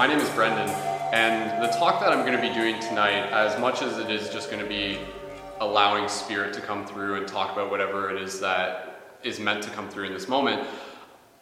my name is Brendon, and the talk that I'm going to be doing tonight, as much as it is just going to be allowing spirit to come through and talk about whatever it is that is meant to come through in this moment,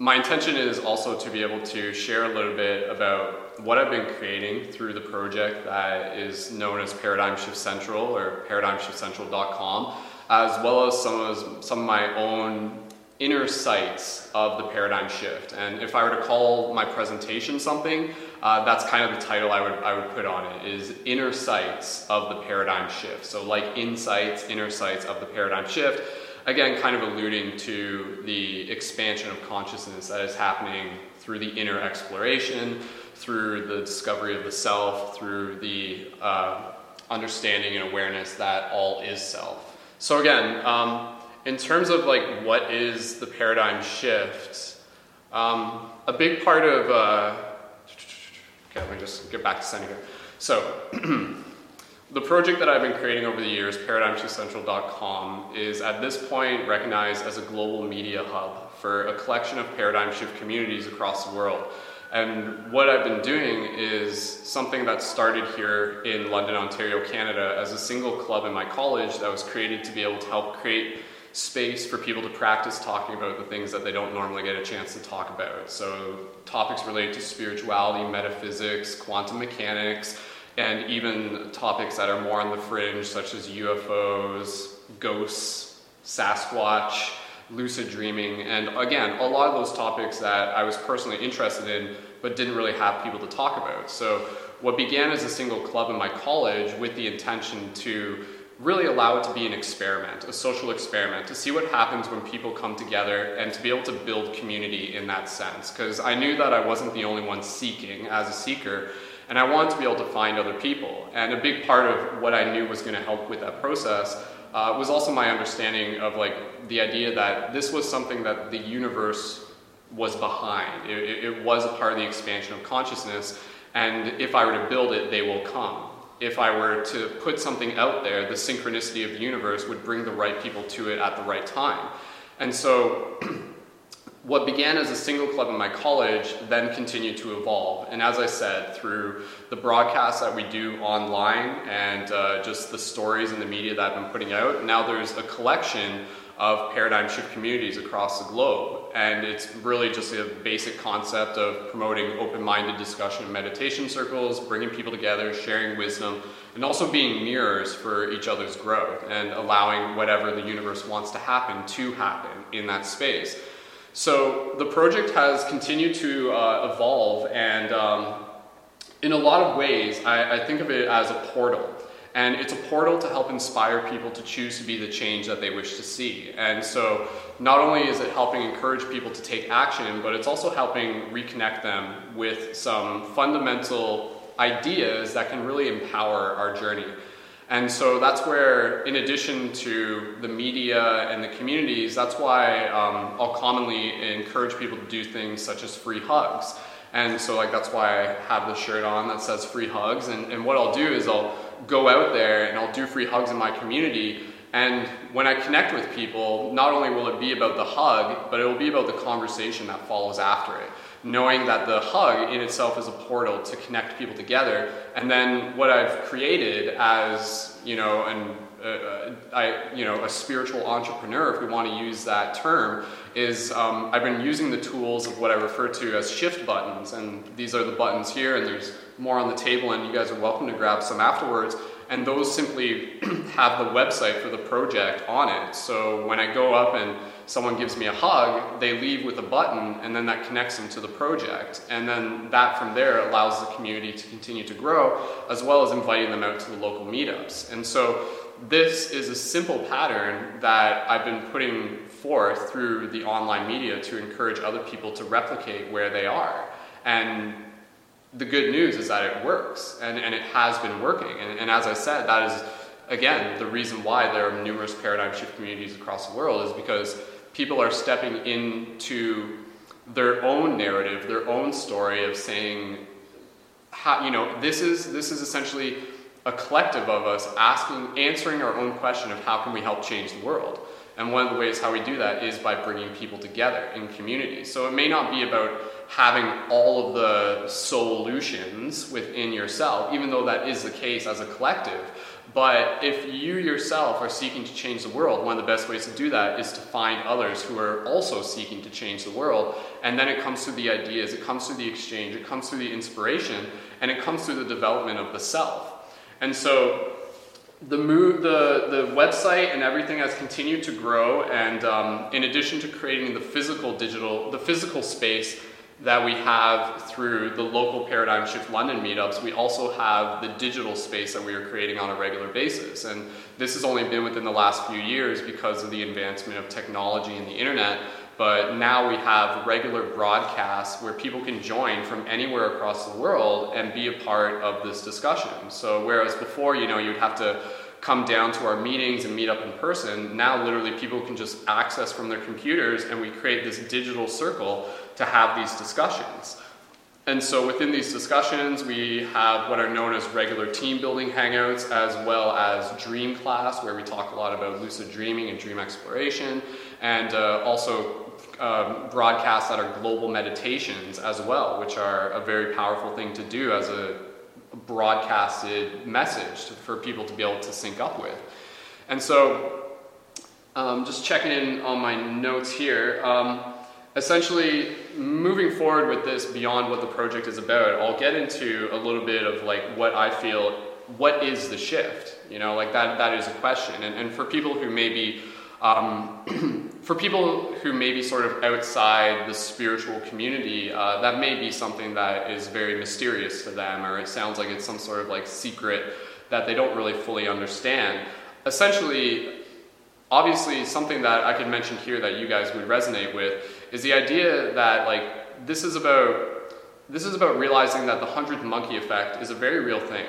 my intention is also to be able to share a little bit about what I've been creating through the project that is known as Paradigm Shift Central or paradigmshiftcentral.com, as well as some of, some of my own inner sights of the paradigm shift. And if I were to call my presentation something, uh, that's kind of the title I would, I would put on it is inner sights of the paradigm shift. So like insights, inner sights of the paradigm shift. Again, kind of alluding to the expansion of consciousness that is happening through the inner exploration, through the discovery of the self, through the uh, understanding and awareness that all is self. So again, um, in terms of like what is the paradigm shift, um, a big part of uh, okay, let me just get back to Seneca. So the project that I've been creating over the years, ParadigmShiftCentral.com, is at this point recognized as a global media hub for a collection of paradigm shift communities across the world. And what I've been doing is something that started here in London, Ontario, Canada, as a single club in my college that was created to be able to help create space for people to practice talking about the things that they don't normally get a chance to talk about. So, topics related to spirituality, metaphysics, quantum mechanics, and even topics that are more on the fringe, such as UFOs, ghosts, Sasquatch, lucid dreaming, and again, a lot of those topics that I was personally interested in but didn't really have people to talk about. So, what began as a single club in my college with the intention to really allow it to be an experiment, a social experiment, to see what happens when people come together and to be able to build community in that sense. Because I knew that I wasn't the only one seeking as a seeker, and I wanted to be able to find other people. And a big part of what I knew was going to help with that process uh, was also my understanding of like the idea that this was something that the universe was behind. It, it was a part of the expansion of consciousness, and if I were to build it, they will come if I were to put something out there, the synchronicity of the universe would bring the right people to it at the right time. And so, what began as a single club in my college then continued to evolve. And as I said, through the broadcasts that we do online and uh, just the stories and the media that I've been putting out, now there's a collection of paradigm shift communities across the globe. And it's really just a basic concept of promoting open minded discussion meditation circles, bringing people together, sharing wisdom, and also being mirrors for each other's growth and allowing whatever the universe wants to happen to happen in that space. So the project has continued to uh, evolve, and um, in a lot of ways, I, I think of it as a portal. And it's a portal to help inspire people to choose to be the change that they wish to see. And so, not only is it helping encourage people to take action, but it's also helping reconnect them with some fundamental ideas that can really empower our journey. And so that's where, in addition to the media and the communities, that's why um, I'll commonly encourage people to do things such as free hugs. And so, like, that's why I have the shirt on that says free hugs. And, and what I'll do is I'll go out there and I'll do free hugs in my community. And when I connect with people, not only will it be about the hug, but it will be about the conversation that follows after it. Knowing that the hug in itself is a portal to connect people together. And then what I've created as, you know, an uh, I, you know, a spiritual entrepreneur, if we want to use that term, is um, I've been using the tools of what I refer to as shift buttons, and these are the buttons here, and there's more on the table, and you guys are welcome to grab some afterwards. And those simply have the website for the project on it. So when I go up and someone gives me a hug, they leave with a button, and then that connects them to the project. And then that from there allows the community to continue to grow, as well as inviting them out to the local meetups. And so this is a simple pattern that I've been putting forth through the online media to encourage other people to replicate where they are. And the good news is that it works, and, and it has been working. And, and as I said, that is, again, the reason why there are numerous paradigm shift communities across the world is because people are stepping into their own narrative, their own story of saying, how, you know, this is, this is essentially a collective of us asking, answering our own question of how can we help change the world. And one of the ways how we do that is by bringing people together in community. So it may not be about having all of the solutions within yourself, even though that is the case as a collective. But if you yourself are seeking to change the world, one of the best ways to do that is to find others who are also seeking to change the world. And then it comes through the ideas, it comes through the exchange, it comes through the inspiration, and it comes through the development of the self. And so the move, the, the website and everything has continued to grow, and um, in addition to creating the physical digital, the physical space that we have through the local Paradigm Shift London meetups, we also have the digital space that we are creating on a regular basis. And this has only been within the last few years because of the advancement of technology and the internet. But now we have regular broadcasts where people can join from anywhere across the world and be a part of this discussion. So whereas before, you know, you'd have to come down to our meetings and meet up in person, now literally people can just access from their computers and we create this digital circle to have these discussions. And so within these discussions, we have what are known as regular team building hangouts, as well as dream class, where we talk a lot about lucid dreaming and dream exploration, and uh, also um, broadcasts that are global meditations as well, which are a very powerful thing to do as a broadcasted message to, for people to be able to sync up with. And so, um, just checking in on my notes here. Um, essentially, moving forward with this beyond what the project is about, I'll get into a little bit of like what I feel. What is the shift? You know, like that. That is a question. And, and for people who may be um, for people who may be sort of outside the spiritual community, uh, that may be something that is very mysterious to them, or it sounds like it's some sort of like secret that they don't really fully understand. Essentially, obviously, something that I could mention here that you guys would resonate with is the idea that like this is about this is about realizing that the hundredth monkey effect is a very real thing.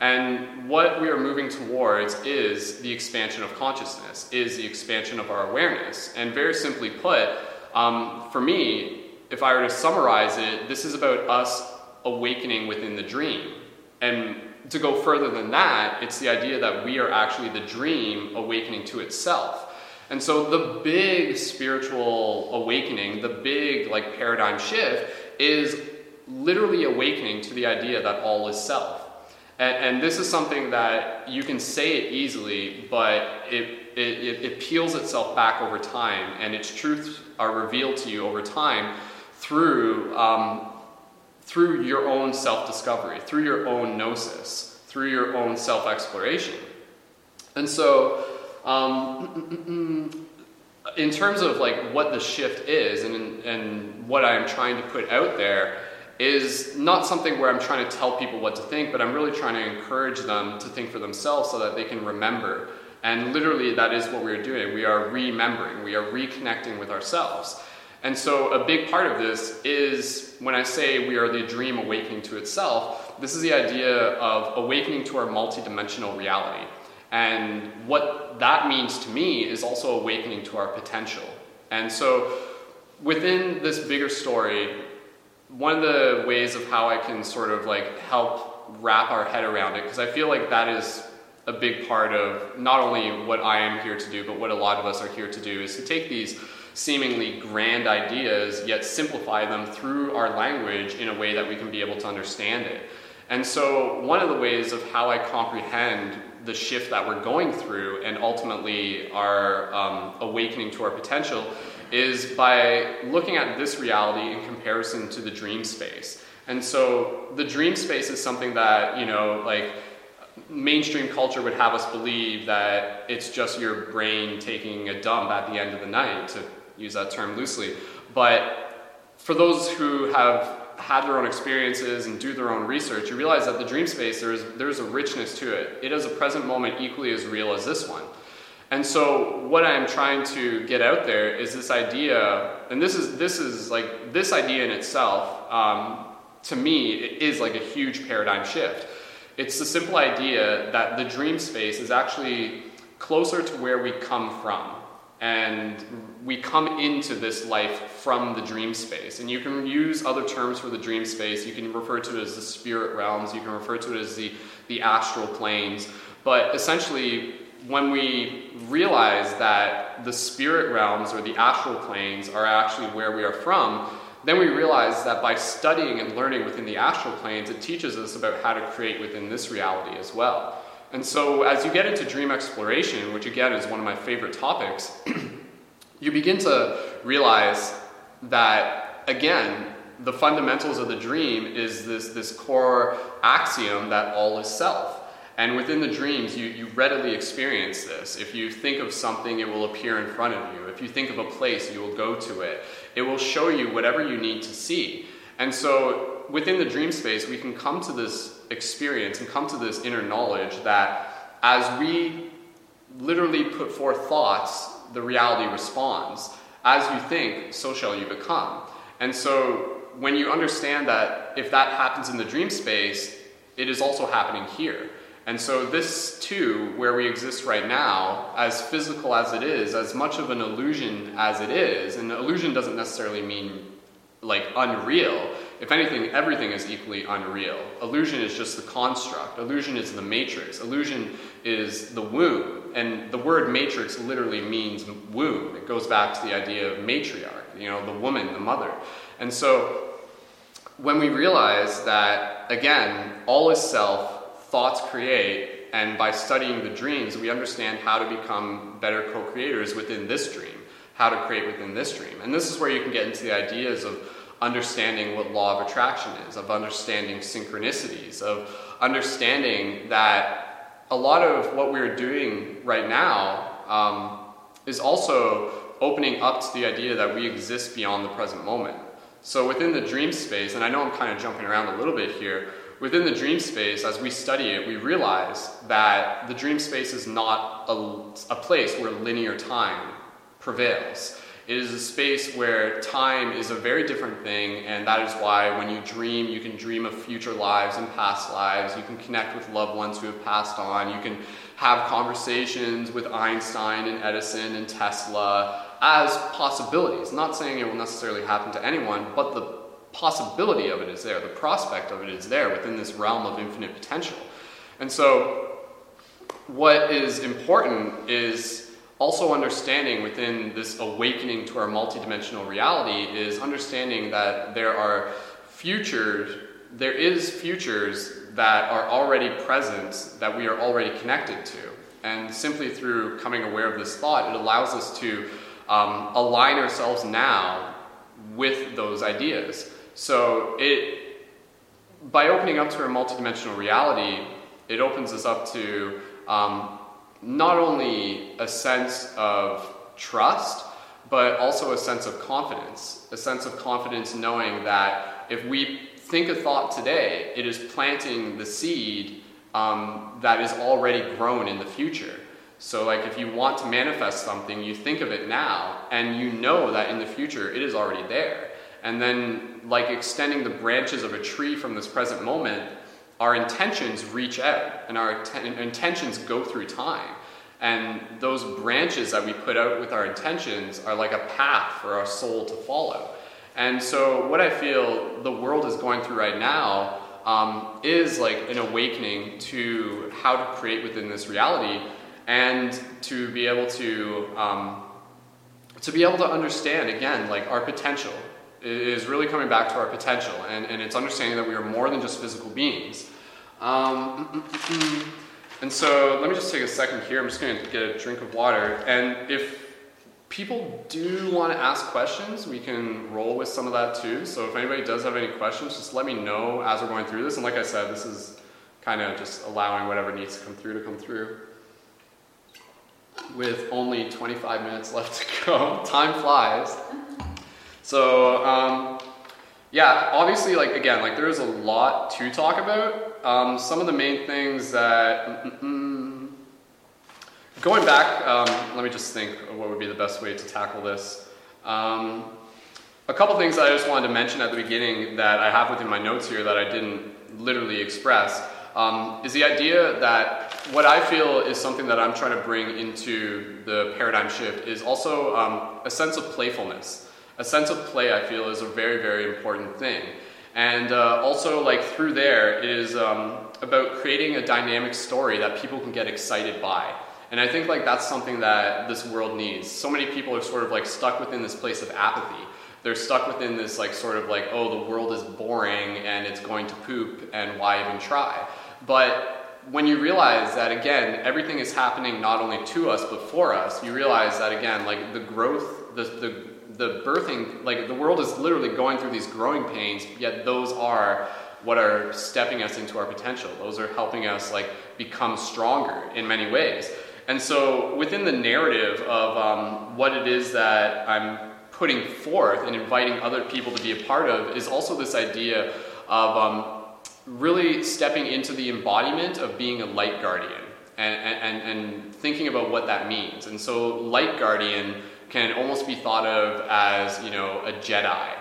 And what we are moving towards is the expansion of consciousness, is the expansion of our awareness. And very simply put, um, for me, if I were to summarize it, this is about us awakening within the dream. And to go further than that, it's the idea that we are actually the dream awakening to itself. And so the big spiritual awakening, the big like paradigm shift is literally awakening to the idea that all is self. And, and, this is something that you can say it easily, but it, it, it, peels itself back over time, and its truths are revealed to you over time through, um, through your own self discovery, through your own gnosis, through your own self exploration. And so, um, in terms of like what the shift is and, and what I'm trying to put out there, is not something where I'm trying to tell people what to think, but I'm really trying to encourage them to think for themselves so that they can remember. And literally, that is what we're doing. We are remembering, we are reconnecting with ourselves. And so, a big part of this is when I say we are the dream awakening to itself, this is the idea of awakening to our multidimensional reality. And what that means to me is also awakening to our potential. And so, within this bigger story, one of the ways of how I can sort of like help wrap our head around it, because I feel like that is a big part of not only what I am here to do, but what a lot of us are here to do, is to take these seemingly grand ideas, yet simplify them through our language in a way that we can be able to understand it. And so, one of the ways of how I comprehend the shift that we're going through and ultimately our um, awakening to our potential is by looking at this reality in comparison to the dream space. And so the dream space is something that, you know, like mainstream culture would have us believe that it's just your brain taking a dump at the end of the night, to use that term loosely. But for those who have had their own experiences and do their own research, you realize that the dream space, there's, there's a richness to it. It is a present moment equally as real as this one. And so what I'm trying to get out there is this idea, and this is this is like this idea in itself, um, to me, is like a huge paradigm shift. It's the simple idea that the dream space is actually closer to where we come from. And we come into this life from the dream space. And you can use other terms for the dream space. You can refer to it as the spirit realms, you can refer to it as the, the astral planes. But essentially, when we realize that the spirit realms or the astral planes are actually where we are from, then we realize that by studying and learning within the astral planes, it teaches us about how to create within this reality as well. And so, as you get into dream exploration, which again is one of my favorite topics, you begin to realize that, again, the fundamentals of the dream is this, this core axiom that all is self. And within the dreams, you, you readily experience this. If you think of something, it will appear in front of you. If you think of a place, you will go to it. It will show you whatever you need to see. And so within the dream space, we can come to this experience and come to this inner knowledge that as we literally put forth thoughts, the reality responds. As you think, so shall you become. And so when you understand that if that happens in the dream space, it is also happening here. And so, this too, where we exist right now, as physical as it is, as much of an illusion as it is, and illusion doesn't necessarily mean like unreal. If anything, everything is equally unreal. Illusion is just the construct, illusion is the matrix, illusion is the womb. And the word matrix literally means womb. It goes back to the idea of matriarch, you know, the woman, the mother. And so, when we realize that, again, all is self, thoughts create, and by studying the dreams, we understand how to become better co creators within this dream, how to create within this dream. And this is where you can get into the ideas of understanding what law of attraction is, of understanding synchronicities, of understanding that a lot of what we're doing right now um, is also opening up to the idea that we exist beyond the present moment. So within the dream space, and I know I'm kind of jumping around a little bit here, within the dream space, as we study it, we realize that the dream space is not a, a place where linear time prevails. It is a space where time is a very different thing, and that is why when you dream, you can dream of future lives and past lives. You can connect with loved ones who have passed on. You can have conversations with Einstein and Edison and Tesla as possibilities. not saying it will necessarily happen to anyone, but the possibility of it is there, the prospect of it is there within this realm of infinite potential. And so, what is important is also understanding within this awakening to our multidimensional reality is understanding that there are futures, there is futures that are already present that we are already connected to. And simply through coming aware of this thought, it allows us to um, align ourselves now with those ideas. So it, by opening up to our multidimensional reality, it opens us up to um, not only a sense of trust, but also a sense of confidence. A sense of confidence knowing that if we think a thought today, it is planting the seed um, that is already grown in the future. So, like, if you want to manifest something, you think of it now, and you know that in the future it is already there. And then, like extending the branches of a tree from this present moment, our intentions reach out and our intentions go through time. And those branches that we put out with our intentions are like a path for our soul to follow. And so, what I feel the world is going through right now um, is like an awakening to how to create within this reality and to be able to um, to be able to understand again like our potential is really coming back to our potential, and, and it's understanding that we are more than just physical beings. Um, mm, mm, mm, and so let me just take a second here. I'm just going to get a drink of water. And if people do want to ask questions, we can roll with some of that too. So if anybody does have any questions, just let me know as we're going through this. And like I said, this is kind of just allowing whatever needs to come through to come through. With only 25 minutes left to go, time flies. So, um, yeah, obviously, like again, like there's a lot to talk about. Um, some of the main things that going back, um, let me just think what would be the best way to tackle this. Um, a couple things I just wanted to mention at the beginning that I have within my notes here that I didn't literally express um, is the idea that what I feel is something that I'm trying to bring into the paradigm shift is also um, a sense of playfulness a sense of play, I feel, is a very, very important thing. And uh, also, like through there, it is um, about creating a dynamic story that people can get excited by. And I think like that's something that this world needs. So many people are sort of like stuck within this place of apathy. They're stuck within this like sort of like, oh, the world is boring and it's going to poop and why even try? But when you realize that again, everything is happening not only to us but for us, you realize that again, like the growth, the, the, the birthing, like the world is literally going through these growing pains, yet those are what are stepping us into our potential. Those are helping us like become stronger in many ways. And so, within the narrative of um, what it is that I'm putting forth and inviting other people to be a part of, is also this idea of um, really stepping into the embodiment of being a light guardian and, and, and thinking about what that means. And so, light guardian can almost be thought of as, you know, a Jedi.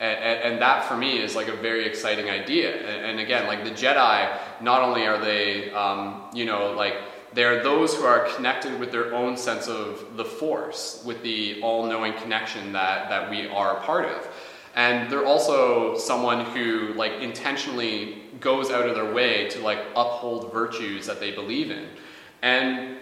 And, and, that for me is like a very exciting idea. And, and again, like the Jedi, not only are they, um, you know, like they are those who are connected with their own sense of the force, with the all knowing connection that, that we are a part of. And they're also someone who like intentionally goes out of their way to like uphold virtues that they believe in. And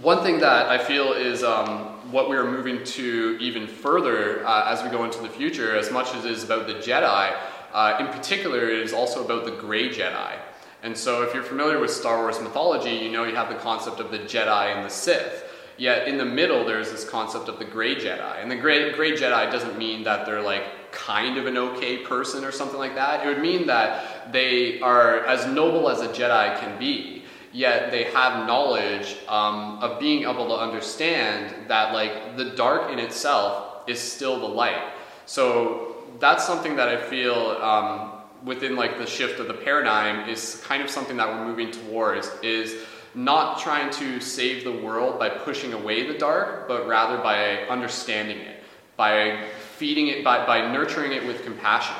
one thing that I feel is um, what we're moving to even further uh, as we go into the future, as much as it is about the Jedi, uh, in particular, it is also about the Grey Jedi. And so, if you're familiar with Star Wars mythology, you know you have the concept of the Jedi and the Sith. Yet in the middle, there's this concept of the Gray Jedi. And the Gray, Gray Jedi doesn't mean that they're like kind of an okay person or something like that. It would mean that they are as noble as a Jedi can be, yet they have knowledge um, of being able to understand that like the dark in itself is still the light. So that's something that I feel um, within like the shift of the paradigm is kind of something that we're moving towards is not trying to save the world by pushing away the dark, but rather by understanding it, by feeding it, by, by nurturing it with compassion.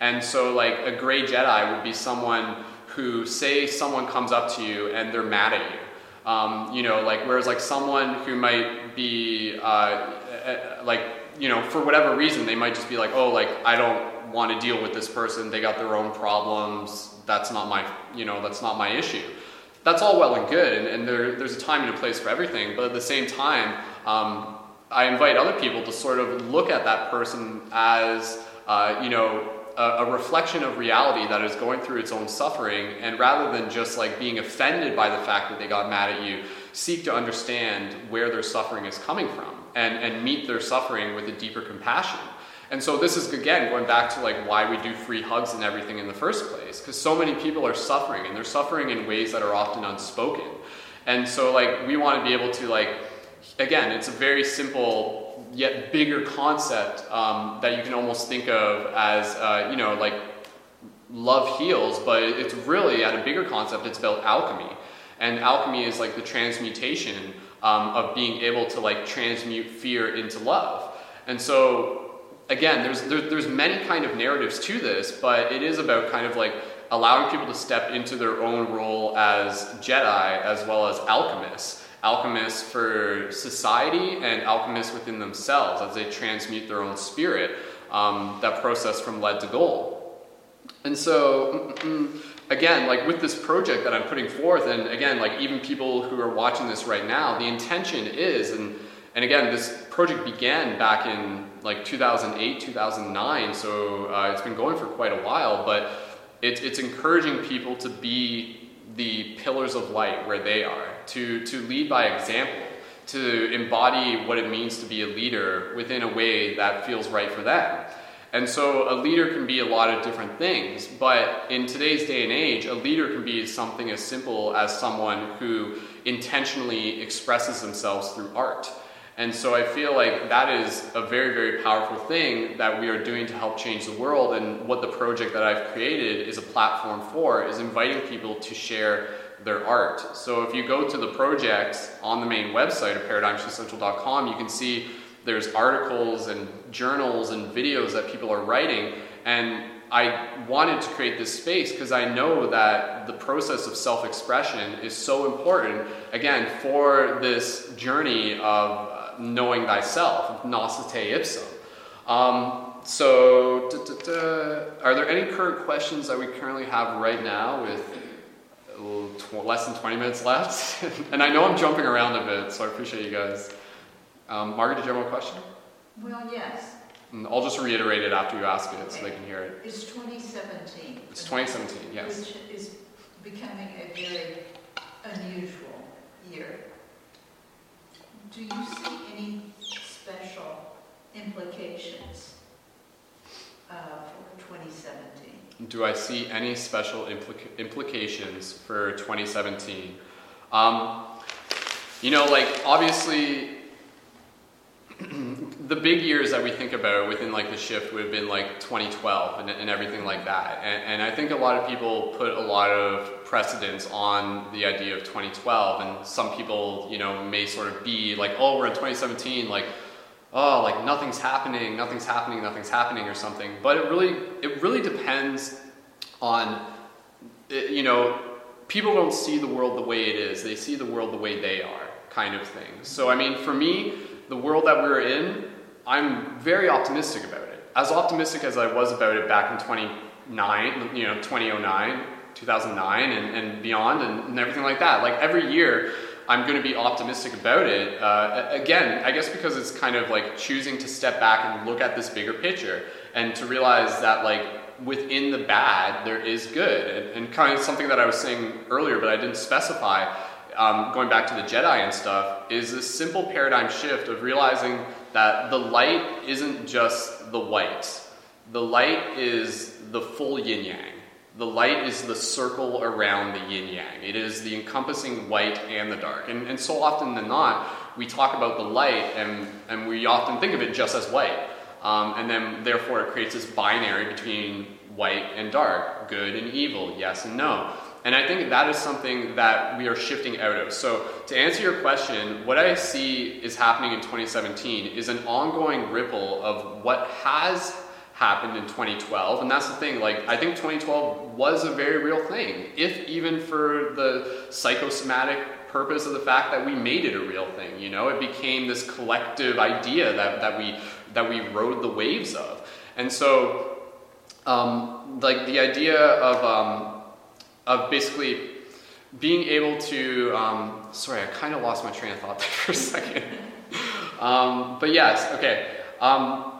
And so, like, a gray Jedi would be someone who, say, someone comes up to you and they're mad at you. Um, you know, like, whereas, like, someone who might be, uh, like, you know, for whatever reason, they might just be like, oh, like, I don't want to deal with this person. They got their own problems. That's not my, you know, that's not my issue. That's all well and good, and, and there, there's a time and a place for everything. But at the same time, um, I invite other people to sort of look at that person as, uh, you know, a, reflection of reality that is going through its own suffering, and rather than just like being offended by the fact that they got mad at you, seek to understand where their suffering is coming from and, and meet their suffering with a deeper compassion. And so this is again going back to like why we do free hugs and everything in the first place because so many people are suffering and they're suffering in ways that are often unspoken. And so like we want to be able to like again, it's a very simple yet bigger concept um, that you can almost think of as uh, you know like love heals, but it's really at a bigger concept. It's about alchemy, and alchemy is like the transmutation um, of being able to like transmute fear into love. And so again, there's, there, there's many kind of narratives to this, but it is about kind of like allowing people to step into their own role as Jedi as well as alchemists. Alchemists for society and alchemists within themselves as they transmute their own spirit, um, that process from lead to gold. And so, again, like with this project that I'm putting forth, and again, like even people who are watching this right now, the intention is, and, and again, this project began back in like 2008, 2009, so uh, it's been going for quite a while, but it's, it's encouraging people to be the pillars of light where they are, to, to lead by example, to embody what it means to be a leader within a way that feels right for them. And so a leader can be a lot of different things, but in today's day and age, a leader can be something as simple as someone who intentionally expresses themselves through art. And so I feel like that is a very, very powerful thing that we are doing to help change the world. And what the project that I've created is a platform for is inviting people to share their art. So if you go to the projects on the main website of paradigmshiftcentral.com, you can see there's articles and journals and videos that people are writing. And I wanted to create this space because I know that the process of self expression is so important, again, for this journey of knowing thyself, gnose ipsum. Um, so, da, da, da. are there any current questions that we currently have right now with less than 20 minutes left, and I know I'm jumping around a bit, so I appreciate you guys. Um, Margaret, did you have a question? Well, yes. And I'll just reiterate it after you ask it so they can hear it. It's 2017. It's 2017, yes. Which is becoming a very unusual year. Do you see any special implications uh, for 2017? Do I see any special implica- implications for 2017? Um, you know, like obviously, the big years that we think about within like the shift would have been like 2012 and, and everything like that. And, and I think a lot of people put a lot of precedence on the idea of 2012, and some people, you know, may sort of be like, oh, we're in 2017, like oh, like nothing's happening, nothing's happening, nothing's happening, or something. But it really, it really depends on, eh, you know, people don't see the world the way it is. They see the world the way they are, kind of thing. So, I mean, for me, the world that we're in, I'm very optimistic about it. As optimistic as I was about it back in 29, you know, 2009, 2009, and, and beyond, and, and everything like that. Like every year, I'm going to be optimistic about it. Uh, again, I guess because it's kind of like choosing to step back and look at this bigger picture and to realize that like within the bad there is good and, and kind of something that I was saying earlier, but I didn't specify. Um, going back to the Jedi and stuff, is this simple paradigm shift of realizing that the light isn't just the white. The light is the full yin yang. The light is the circle around the yin yang. It is the encompassing white and the dark. And, and so often than not, we talk about the light and, and we often think of it just as white. Um, and then, therefore, it creates this binary between white and dark, good and evil, yes and no. And I think that is something that we are shifting out of. So, to answer your question, what I see is happening in 2017 is an ongoing ripple of what has happened in 2012 and that's the thing like i think 2012 was a very real thing if even for the psychosomatic purpose of the fact that we made it a real thing you know? It became this collective idea that, that we that we rode the waves of. And so um, like the idea of um, of basically being able to um, sorry i kind of lost my train of thought there for a second. Um, but yes okay. Um,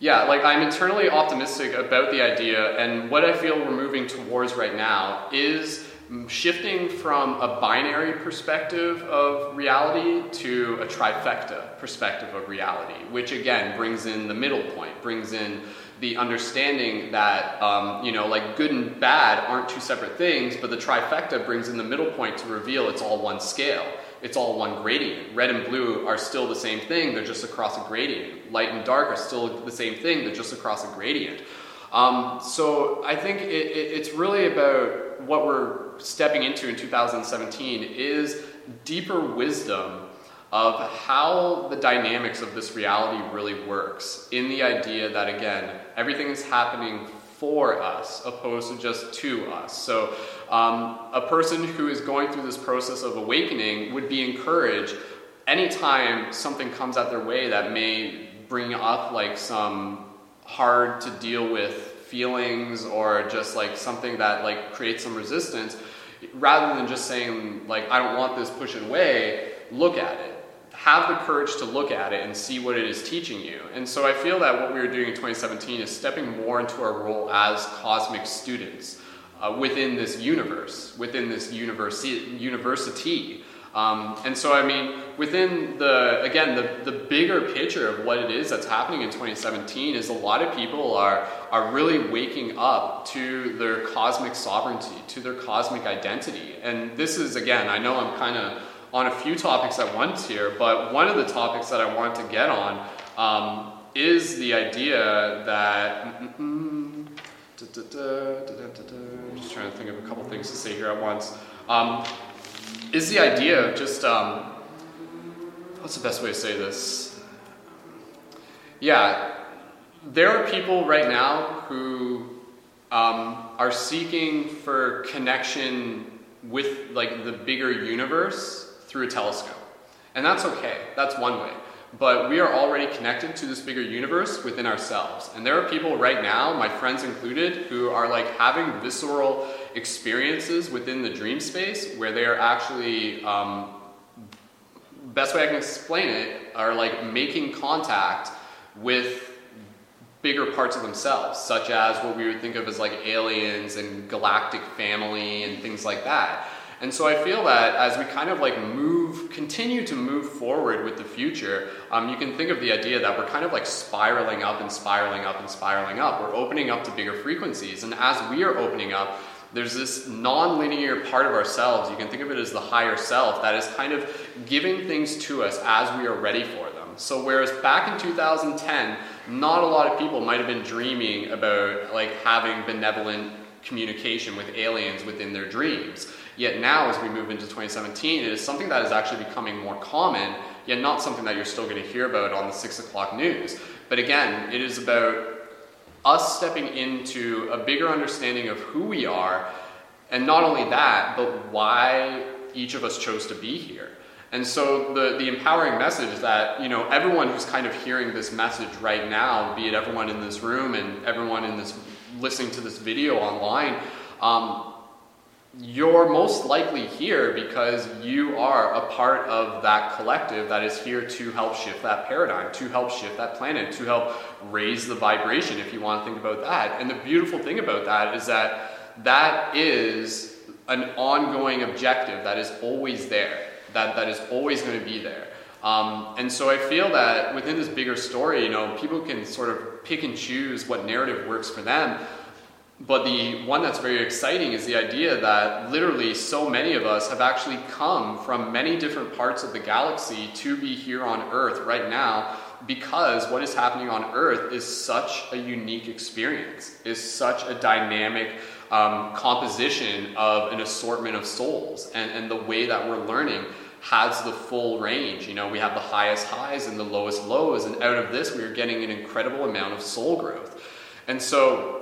yeah, like I'm internally optimistic about the idea, and what I feel we're moving towards right now is shifting from a binary perspective of reality to a trifecta perspective of reality, which again brings in the middle point, brings in the understanding that, um, you know, like good and bad aren't two separate things, but the trifecta brings in the middle point to reveal it's all one scale it's all one gradient. Red and blue are still the same thing, they're just across a gradient. Light and dark are still the same thing, they're just across a gradient. Um, so I think it, it, it's really about what we're stepping into in 2017 is deeper wisdom of how the dynamics of this reality really works in the idea that again everything is happening for us opposed to just to us. So, um, a person who is going through this process of awakening would be encouraged anytime something comes at their way that may bring up like some hard to deal with feelings or just like something that like creates some resistance rather than just saying like i don't want this push it away look at it have the courage to look at it and see what it is teaching you. And so I feel that what we were doing in 2017 is stepping more into our role as cosmic students uh, within this universe, within this university. university. Um, and so, I mean, within the, again, the, the bigger picture of what it is that's happening in 2017 is a lot of people are, are really waking up to their cosmic sovereignty, to their cosmic identity. And this is, again, I know I'm kind of on a few topics at once here, but one of the topics that I want to get on um, is the idea that. I'm just trying to think of a couple things to say here at once. Um, is the idea of just. Um, what's the best way to say this? Yeah, there are people right now who um, are seeking for connection with like the bigger universe through a telescope. And that's okay, that's one way. But we are already connected to this bigger universe within ourselves. And there are people right now, my friends included, who are like having visceral experiences within the dream space where they are actually, um, best way I can explain it, are like making contact with bigger parts of themselves, such as what we would think of as like aliens and galactic family and things like that. And so I feel that as we kind of like move, continue to move forward with the future, um, you can think of the idea that we're kind of like spiraling up and spiraling up and spiraling up. We're opening up to bigger frequencies. And as we are opening up, there's this non-linear part of ourselves, you can think of it as the higher self, that is kind of giving things to us as we are ready for them. So whereas back in 2010, not a lot of people might have been dreaming about like having benevolent communication with aliens within their dreams. Yet now, as we move into 2017, it is something that is actually becoming more common, yet not something that you're still going to hear about on the 6 o'clock news. But again, it is about us stepping into a bigger understanding of who we are, and not only that, but why each of us chose to be here. And so the, the empowering message that, you know, everyone who's kind of hearing this message right now, be it everyone in this room and everyone in this listening to this video online, um, you're most likely here because you are a part of that collective that is here to help shift that paradigm, to help shift that planet, to help raise the vibration, if you want to think about that. And the beautiful thing about that is that that is an ongoing objective that is always there, that, that is always going to be there. Um, and so I feel that within this bigger story, you know, people can sort of pick and choose what narrative works for them. But the one that's very exciting is the idea that literally so many of us have actually come from many different parts of the galaxy to be here on Earth right now because what is happening on Earth is such a unique experience, is such a dynamic um, composition of an assortment of souls. And, and the way that we're learning has the full range. You know, we have the highest highs and the lowest lows, and out of this, we are getting an incredible amount of soul growth. And so,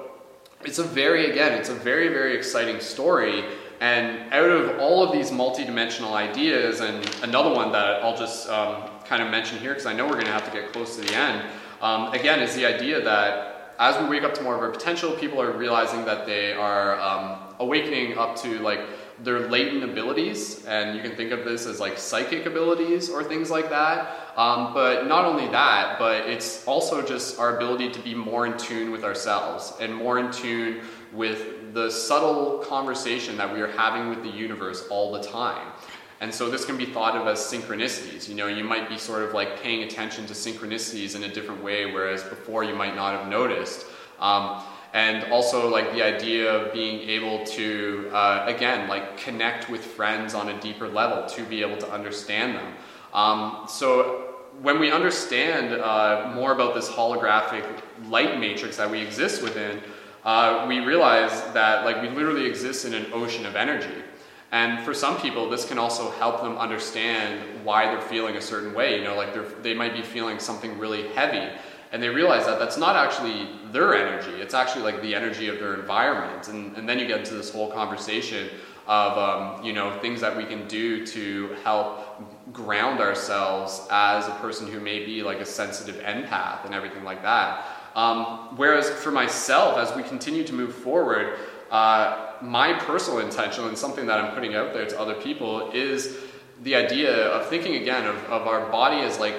it's a very, again, it's a very, very exciting story. And out of all of these multidimensional ideas, and another one that I'll just um, kind of mention here because I know we're going to have to get close to the end, um, again, is the idea that as we wake up to more of our potential, people are realizing that they are um, awakening up to like their latent abilities, and you can think of this as like psychic abilities or things like that. Um, but not only that, but it's also just our ability to be more in tune with ourselves and more in tune with the subtle conversation that we are having with the universe all the time. And so this can be thought of as synchronicities. You know, you might be sort of like paying attention to synchronicities in a different way, whereas before you might not have noticed. Um, and also like the idea of being able to uh, again like connect with friends on a deeper level to be able to understand them. Um, so when we understand uh, more about this holographic light matrix that we exist within uh, we realize that like we literally exist in an ocean of energy. And for some people this can also help them understand why they're feeling a certain way. You know like they might be feeling something really heavy and they realize that that's not actually their energy. It's actually like the energy of their environment. And, and then you get into this whole conversation of um, you know things that we can do to help ground ourselves as a person who may be like a sensitive empath and everything like that. Um, whereas for myself as we continue to move forward uh, my personal intention and something that i'm putting out there to other people is the idea of thinking again of, of our body as like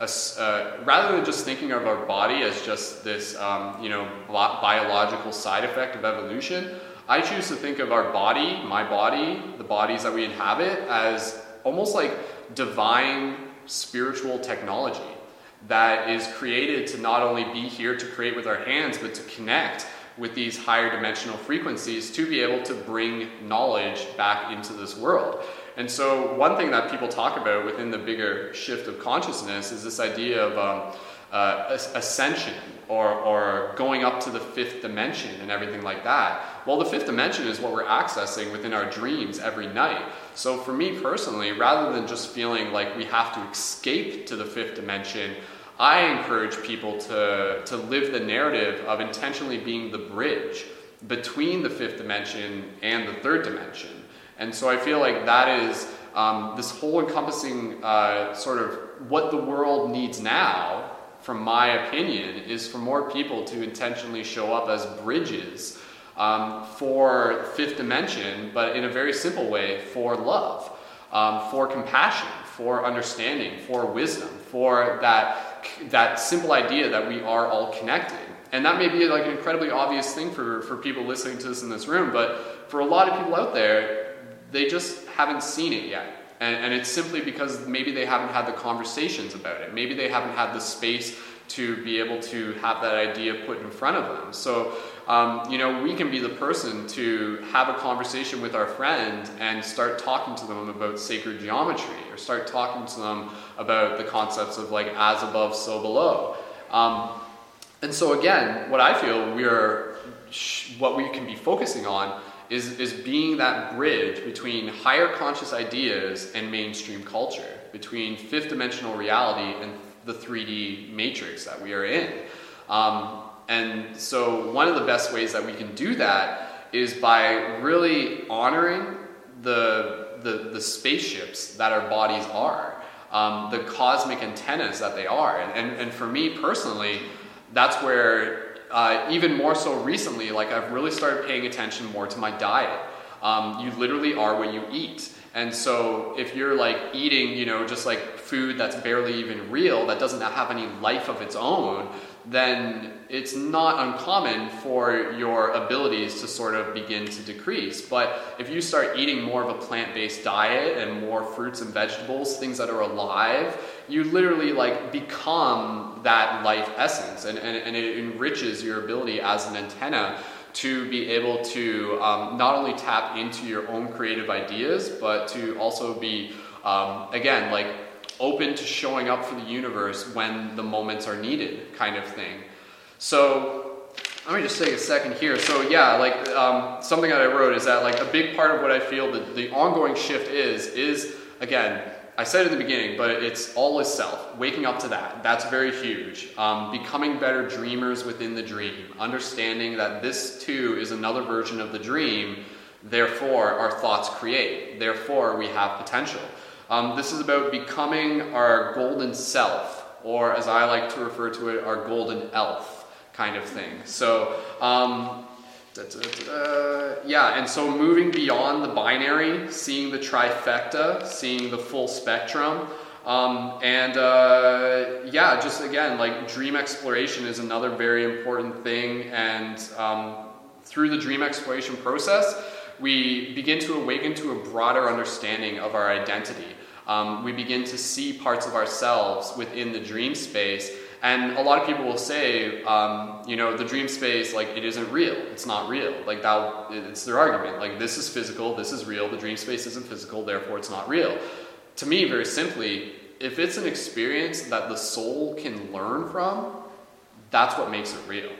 uh, rather than just thinking of our body as just this, um, you know, biological side effect of evolution, I choose to think of our body, my body, the bodies that we inhabit, as almost like divine spiritual technology that is created to not only be here to create with our hands, but to connect with these higher dimensional frequencies to be able to bring knowledge back into this world. And so, one thing that people talk about within the bigger shift of consciousness is this idea of um, uh, ascension or, or going up to the fifth dimension and everything like that. Well, the fifth dimension is what we're accessing within our dreams every night. So, for me personally, rather than just feeling like we have to escape to the fifth dimension, I encourage people to, to live the narrative of intentionally being the bridge between the fifth dimension and the third dimension. And so I feel like that is um, this whole encompassing uh, sort of what the world needs now, from my opinion, is for more people to intentionally show up as bridges um, for fifth dimension, but in a very simple way for love, um, for compassion, for understanding, for wisdom, for that, that simple idea that we are all connected. And that may be like an incredibly obvious thing for, for people listening to this in this room, but for a lot of people out there, they just haven't seen it yet. And, and it's simply because maybe they haven't had the conversations about it. Maybe they haven't had the space to be able to have that idea put in front of them. So, um, you know, we can be the person to have a conversation with our friend and start talking to them about sacred geometry or start talking to them about the concepts of like as above, so below. Um, and so, again, what I feel we are, what we can be focusing on is, is being that bridge between higher conscious ideas and mainstream culture, between fifth dimensional reality and the 3D matrix that we are in. Um, and so, one of the best ways that we can do that is by really honoring the, the, the spaceships that our bodies are, um, the cosmic antennas that they are. And, and, and for me personally, that's where, uh, even more so recently, like I've really started paying attention more to my diet. Um, you literally are what you eat. And so if you're like eating, you know, just like food that's barely even real, that doesn't have any life of its own, then it's not uncommon for your abilities to sort of begin to decrease. But if you start eating more of a plant based diet and more fruits and vegetables, things that are alive, you literally like become that life essence and, and, and it enriches your ability as an antenna to be able to um, not only tap into your own creative ideas, but to also be, um, again, like open to showing up for the universe when the moments are needed, kind of thing. So, let me just take a second here. So, yeah, like um, something that I wrote is that like a big part of what I feel that the ongoing shift is is again. I said in the beginning, but it's all is self. Waking up to that. That's very huge. Um, becoming better dreamers within the dream. Understanding that this too is another version of the dream. Therefore, our thoughts create. Therefore, we have potential. Um, this is about becoming our golden self, or as I like to refer to it, our golden elf kind of thing. So, um, da, da, da, yeah, and so moving beyond the binary, seeing the trifecta, seeing the full spectrum. Um, and uh, yeah, just again, like dream exploration is another very important thing. And um, through the dream exploration process, we begin to awaken to a broader understanding of our identity um, we begin to see parts of ourselves within the dream space. And a lot of people will say, um, you know, the dream space, like, it isn't real. It's not real. Like, that, it's their argument. Like, this is physical, this is real, the dream space isn't physical, therefore it's not real. To me, very simply, if it's an experience that the soul can learn from, that's what makes it real.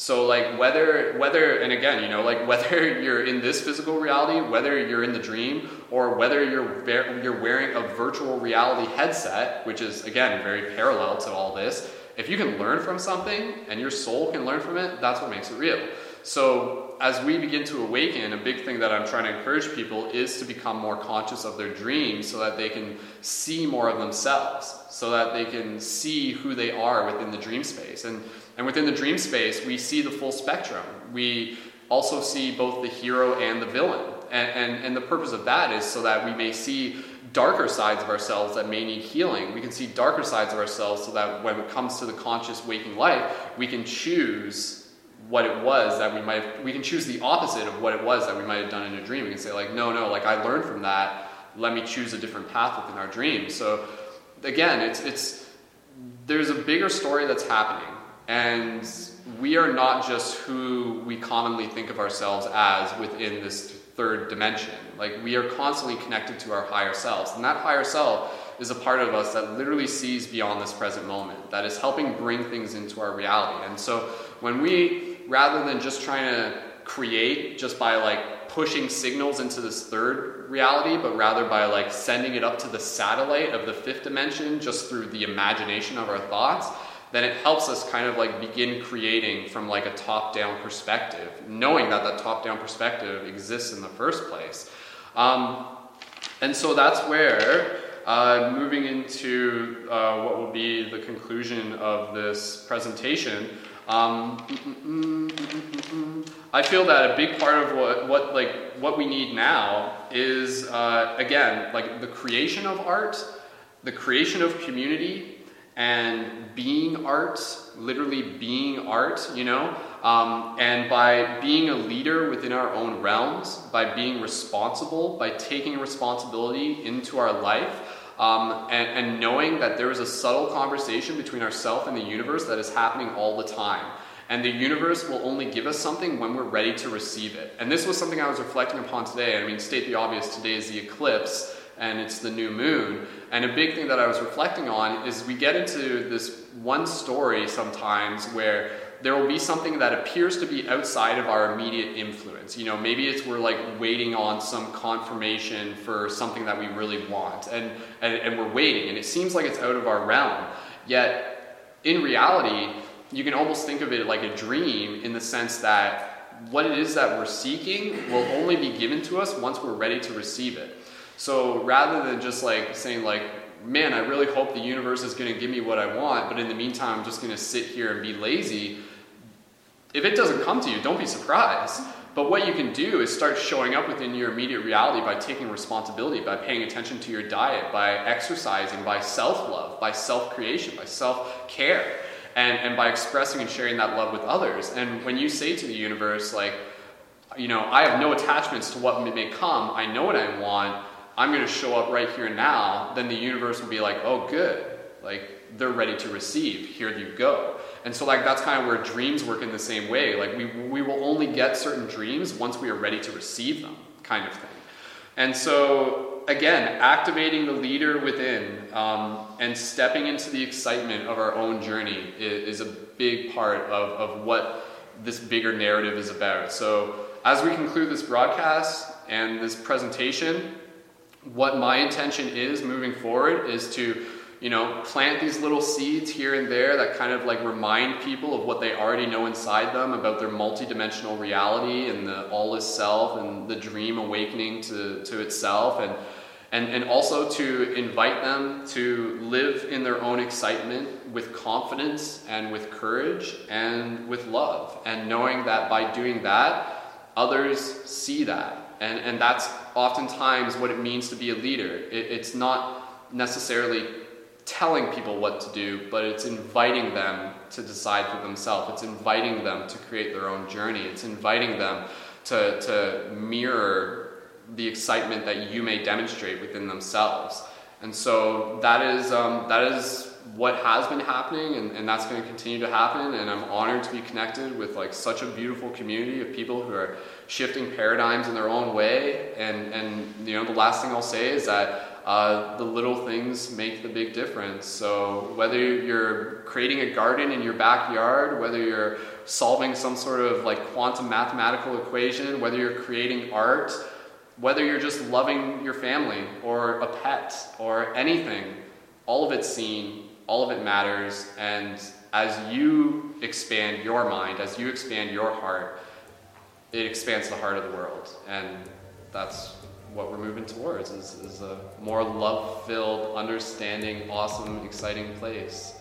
So like whether whether and again, you know, like whether you're in this physical reality, whether you're in the dream, or whether you're you're wearing a virtual reality headset, which is again very parallel to all this. If you can learn from something and your soul can learn from it, that's what makes it real. So, as we begin to awaken, a big thing that I'm trying to encourage people is to become more conscious of their dreams so that they can see more of themselves, so that they can see who they are within the dream space. And and within the dream space, we see the full spectrum. We also see both the hero and the villain. And, and, and the purpose of that is so that we may see darker sides of ourselves that may need healing. We can see darker sides of ourselves so that when it comes to the conscious waking life, we can choose what it was that we might have, we can choose the opposite of what it was that we might have done in a dream. We can say like, no, no, like I learned from that. Let me choose a different path within our dream. So again, it's it's there's a bigger story that's happening. And we are not just who we commonly think of ourselves as within this third dimension. Like, we are constantly connected to our higher selves. And that higher self is a part of us that literally sees beyond this present moment, that is helping bring things into our reality. And so, when we, rather than just trying to create just by like pushing signals into this third reality, but rather by like sending it up to the satellite of the fifth dimension just through the imagination of our thoughts, then it helps us kind of like begin creating from like a top down perspective, knowing that that top down perspective exists in the first place. Um, and so that's where uh, moving into uh, what will be the conclusion of this presentation, um, I feel that a big part of what, what like what we need now is uh, again like the creation of art, the creation of community, and being art, literally being art. You know, um, and by being a leader within our own realms, by being responsible, by taking responsibility into our life, um, and, and knowing that there is a subtle conversation between ourselves and the universe that is happening all the time. And the universe will only give us something when we're ready to receive it. And this was something I was reflecting upon today. I mean, state the obvious, today is the eclipse and it's the new moon. And a big thing that I was reflecting on is we get into this one story sometimes where there will be something that appears to be outside of our immediate influence. You know, maybe it's we're like waiting on some confirmation for something that we really want, and, and, and we're waiting, and it seems like it's out of our realm. Yet, in reality, you can almost think of it like a dream in the sense that what it is that we're seeking will only be given to us once we're ready to receive it. So rather than just like saying like man, I really hope the universe is going to give me what I want, but in the meantime, I'm just going to sit here and be lazy if it doesn't come to you, don't be surprised. But what you can do is start showing up within your immediate reality by taking responsibility, by paying attention to your diet, by exercising, by self love, by self creation, by self care, and, and by expressing and sharing that love with others. And when you say to the universe, like, you know, I have no attachments to what may come, I know what I want, I'm going to show up right here now, then the universe will be like, oh, good. Like, they're ready to receive. Here you go. And so like that's kind of where dreams work in the same way. Like we we will only get certain dreams once we are ready to receive them, kind of thing. And so again, activating the leader within um, and stepping into the excitement of our own journey is, is a big part of, of what this bigger narrative is about. So as we conclude this broadcast and this presentation, what my intention is moving forward is to you know, plant these little seeds here and there that kind of like remind people of what they already know inside them about their multidimensional reality and the all is self and the dream awakening to, to itself. And, and, and also to invite them to live in their own excitement with confidence and with courage and with love and knowing that by doing that others see that. And, and that's oftentimes what it means to be a leader it, it's not necessarily telling people what to do, but it's inviting them to decide for themselves. It's inviting them to create their own journey. It's inviting them to, to mirror the excitement that you may demonstrate within themselves. And so that is, um, that is what has been happening and, and that's going to continue to happen and i'm honored to be connected with like such a beautiful community of people who are shifting paradigms in their own way and and you know the last thing i'll say is that uh, the little things make the big difference. So, whether you're creating a garden in your backyard, whether you're solving some sort of like quantum mathematical equation, whether you're creating art, whether you're just loving your family or a pet or anything, all of it's seen, all of it matters. And as you expand your mind, as you expand your heart, it expands the heart of the world. And that's what we're moving towards is, is a more love filled, understanding, awesome, exciting place.